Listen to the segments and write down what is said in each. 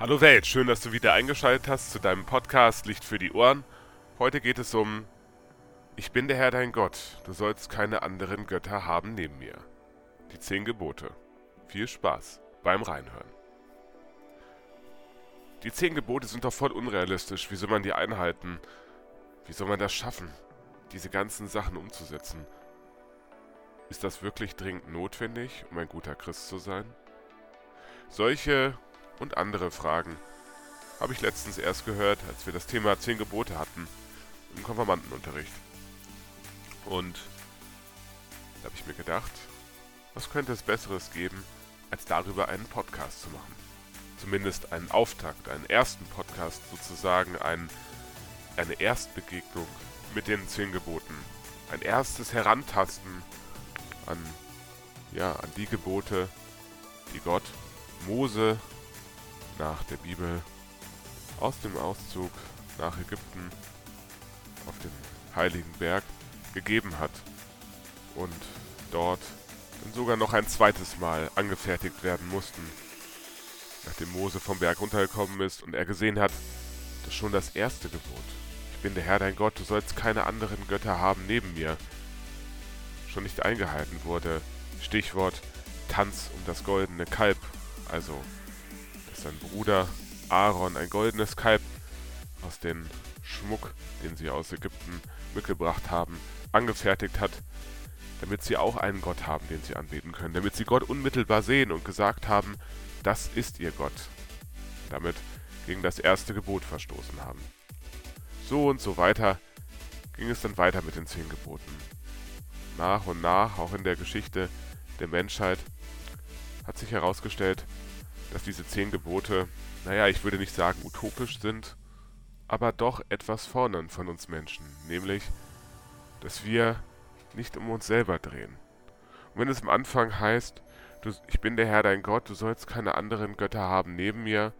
Hallo Welt, schön, dass du wieder eingeschaltet hast zu deinem Podcast Licht für die Ohren. Heute geht es um Ich bin der Herr dein Gott, du sollst keine anderen Götter haben neben mir. Die zehn Gebote. Viel Spaß beim Reinhören. Die zehn Gebote sind doch voll unrealistisch. Wie soll man die einhalten? Wie soll man das schaffen, diese ganzen Sachen umzusetzen? Ist das wirklich dringend notwendig, um ein guter Christ zu sein? Solche und andere Fragen habe ich letztens erst gehört, als wir das Thema 10 Gebote hatten im Konfirmandenunterricht. Und da habe ich mir gedacht, was könnte es Besseres geben, als darüber einen Podcast zu machen. Zumindest einen Auftakt, einen ersten Podcast sozusagen, ein, eine Erstbegegnung mit den 10 Geboten. Ein erstes Herantasten an, ja, an die Gebote, die Gott Mose nach der Bibel aus dem Auszug nach Ägypten auf dem heiligen Berg gegeben hat und dort dann sogar noch ein zweites Mal angefertigt werden mussten, nachdem Mose vom Berg runtergekommen ist und er gesehen hat, dass schon das erste Gebot, ich bin der Herr dein Gott, du sollst keine anderen Götter haben neben mir, schon nicht eingehalten wurde. Stichwort Tanz um das goldene Kalb, also sein Bruder Aaron ein goldenes Kalb aus dem Schmuck, den sie aus Ägypten mitgebracht haben, angefertigt hat, damit sie auch einen Gott haben, den sie anbeten können, damit sie Gott unmittelbar sehen und gesagt haben, das ist ihr Gott. Damit gegen das erste Gebot verstoßen haben. So und so weiter ging es dann weiter mit den zehn Geboten. Nach und nach, auch in der Geschichte der Menschheit, hat sich herausgestellt, dass diese zehn Gebote, naja, ich würde nicht sagen utopisch sind, aber doch etwas fordern von uns Menschen, nämlich, dass wir nicht um uns selber drehen. Und wenn es am Anfang heißt, du, ich bin der Herr dein Gott, du sollst keine anderen Götter haben neben mir,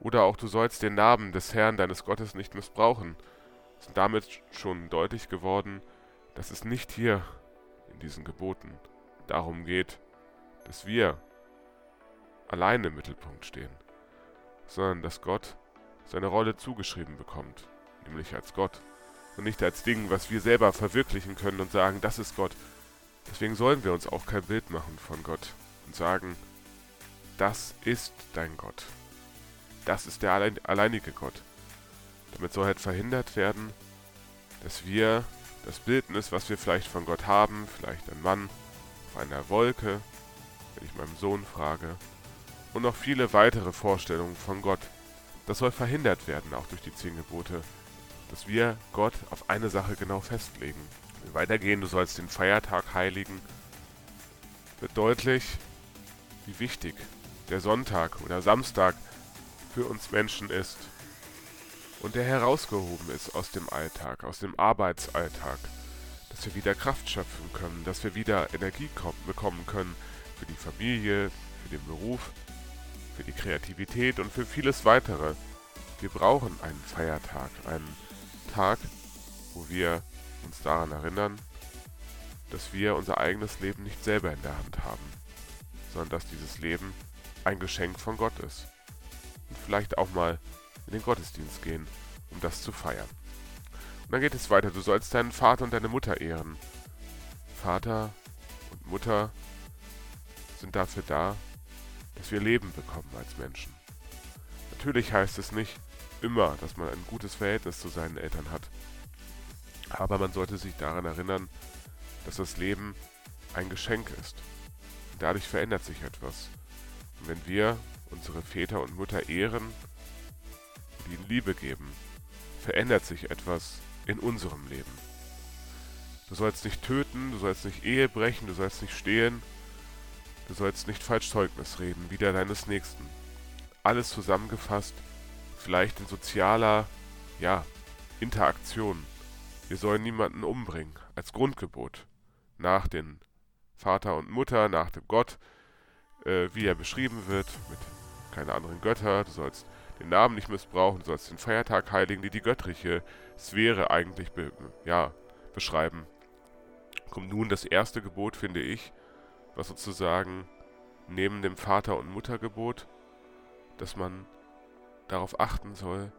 oder auch du sollst den Namen des Herrn deines Gottes nicht missbrauchen, ist damit schon deutlich geworden, dass es nicht hier in diesen Geboten darum geht, dass wir alleine im Mittelpunkt stehen, sondern dass Gott seine Rolle zugeschrieben bekommt, nämlich als Gott und nicht als Ding, was wir selber verwirklichen können und sagen, das ist Gott. Deswegen sollen wir uns auch kein Bild machen von Gott und sagen, das ist dein Gott. Das ist der alleinige Gott. Damit soll halt verhindert werden, dass wir das Bildnis, was wir vielleicht von Gott haben, vielleicht ein Mann auf einer Wolke, wenn ich meinem Sohn frage, und noch viele weitere Vorstellungen von Gott. Das soll verhindert werden, auch durch die zehn Gebote, dass wir Gott auf eine Sache genau festlegen. Weitergehen, du sollst den Feiertag heiligen, wird deutlich, wie wichtig der Sonntag oder Samstag für uns Menschen ist und der herausgehoben ist aus dem Alltag, aus dem Arbeitsalltag, dass wir wieder Kraft schöpfen können, dass wir wieder Energie bekommen können für die Familie, für den Beruf für die Kreativität und für vieles weitere. Wir brauchen einen Feiertag, einen Tag, wo wir uns daran erinnern, dass wir unser eigenes Leben nicht selber in der Hand haben, sondern dass dieses Leben ein Geschenk von Gott ist. Und vielleicht auch mal in den Gottesdienst gehen, um das zu feiern. Und dann geht es weiter, du sollst deinen Vater und deine Mutter ehren. Vater und Mutter sind dafür da, dass wir Leben bekommen als Menschen. Natürlich heißt es nicht immer, dass man ein gutes Verhältnis zu seinen Eltern hat. Aber man sollte sich daran erinnern, dass das Leben ein Geschenk ist. Und dadurch verändert sich etwas. Und wenn wir unsere Väter und Mutter ehren und ihnen Liebe geben, verändert sich etwas in unserem Leben. Du sollst nicht töten, du sollst nicht Ehe brechen, du sollst nicht stehlen, Du sollst nicht falsch Zeugnis reden, wider deines Nächsten. Alles zusammengefasst, vielleicht in sozialer, ja, Interaktion. Wir sollen niemanden umbringen, als Grundgebot. Nach den Vater und Mutter, nach dem Gott, äh, wie er beschrieben wird, mit keine anderen Götter. Du sollst den Namen nicht missbrauchen, du sollst den Feiertag heiligen, die die göttliche Sphäre eigentlich be ja, beschreiben. Kommt nun das erste Gebot, finde ich, was sozusagen neben dem Vater- und Muttergebot, dass man darauf achten soll,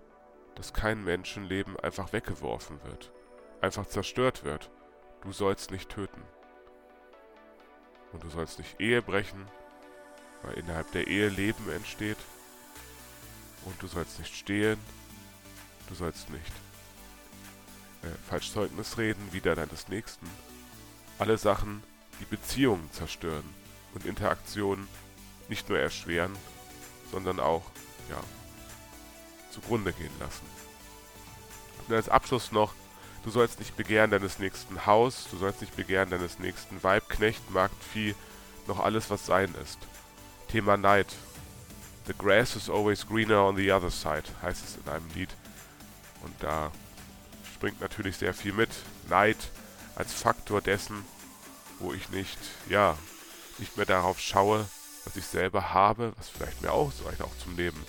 dass kein Menschenleben einfach weggeworfen wird, einfach zerstört wird. Du sollst nicht töten. Und du sollst nicht Ehe brechen, weil innerhalb der Ehe Leben entsteht. Und du sollst nicht stehlen. Du sollst nicht äh, Falschzeugnis reden, wieder deines Nächsten. Alle Sachen, die Beziehungen zerstören und Interaktionen nicht nur erschweren, sondern auch, ja, zugrunde gehen lassen. Und als Abschluss noch, du sollst nicht begehren deines nächsten Haus, du sollst nicht begehren deines nächsten Weib, Knecht, Vieh, noch alles, was sein ist. Thema Neid. The grass is always greener on the other side, heißt es in einem Lied. Und da springt natürlich sehr viel mit. Neid als Faktor dessen, wo ich nicht, ja, nicht mehr darauf schaue, was ich selber habe, was vielleicht mir auch, vielleicht auch zum Leben,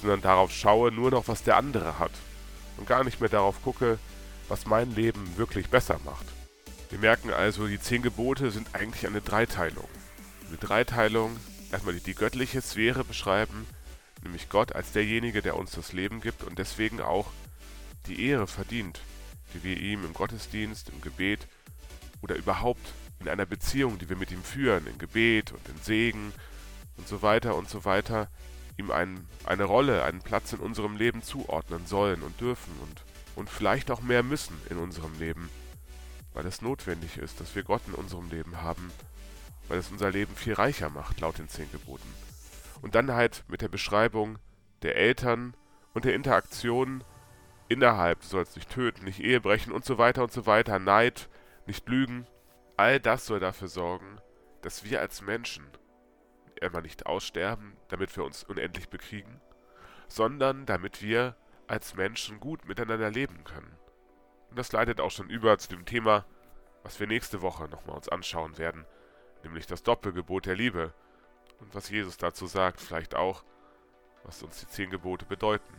sondern darauf schaue nur noch, was der andere hat. Und gar nicht mehr darauf gucke, was mein Leben wirklich besser macht. Wir merken also, die zehn Gebote sind eigentlich eine Dreiteilung. Eine Dreiteilung, erstmal die, die göttliche Sphäre beschreiben, nämlich Gott als derjenige, der uns das Leben gibt und deswegen auch die Ehre verdient, die wir ihm im Gottesdienst, im Gebet oder überhaupt in einer Beziehung, die wir mit ihm führen, in Gebet und in Segen und so weiter und so weiter, ihm ein, eine Rolle, einen Platz in unserem Leben zuordnen sollen und dürfen und, und vielleicht auch mehr müssen in unserem Leben, weil es notwendig ist, dass wir Gott in unserem Leben haben, weil es unser Leben viel reicher macht, laut den zehn Geboten. Und dann halt mit der Beschreibung der Eltern und der Interaktion innerhalb, du sollst nicht töten, nicht Ehe brechen und so weiter und so weiter, Neid, nicht lügen, all das soll dafür sorgen, dass wir als Menschen einmal nicht aussterben, damit wir uns unendlich bekriegen, sondern damit wir als Menschen gut miteinander leben können. Und das leitet auch schon über zu dem Thema, was wir nächste Woche nochmal uns anschauen werden, nämlich das Doppelgebot der Liebe und was Jesus dazu sagt, vielleicht auch, was uns die zehn Gebote bedeuten.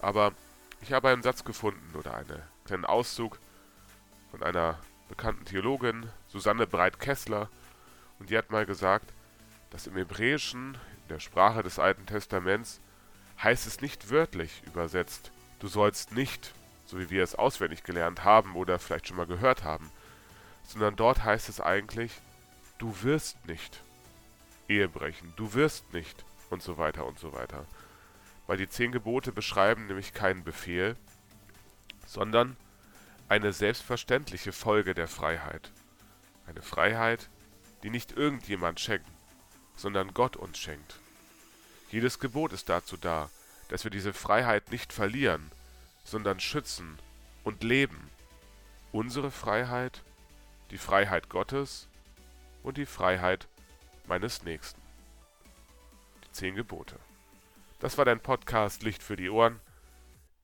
Aber ich habe einen Satz gefunden oder einen kleinen Auszug von einer bekannten Theologin, Susanne Breit-Kessler, und die hat mal gesagt, dass im Hebräischen, in der Sprache des Alten Testaments, heißt es nicht wörtlich übersetzt, du sollst nicht, so wie wir es auswendig gelernt haben oder vielleicht schon mal gehört haben, sondern dort heißt es eigentlich, du wirst nicht Ehe brechen, du wirst nicht und so weiter und so weiter. Weil die zehn Gebote beschreiben nämlich keinen Befehl, sondern eine selbstverständliche Folge der Freiheit. Eine Freiheit, die nicht irgendjemand schenkt, sondern Gott uns schenkt. Jedes Gebot ist dazu da, dass wir diese Freiheit nicht verlieren, sondern schützen und leben. Unsere Freiheit, die Freiheit Gottes und die Freiheit meines Nächsten. Die zehn Gebote. Das war dein Podcast Licht für die Ohren.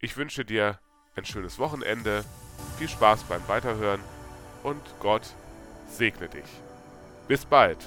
Ich wünsche dir ein schönes Wochenende, viel Spaß beim Weiterhören und Gott segne dich. Bis bald.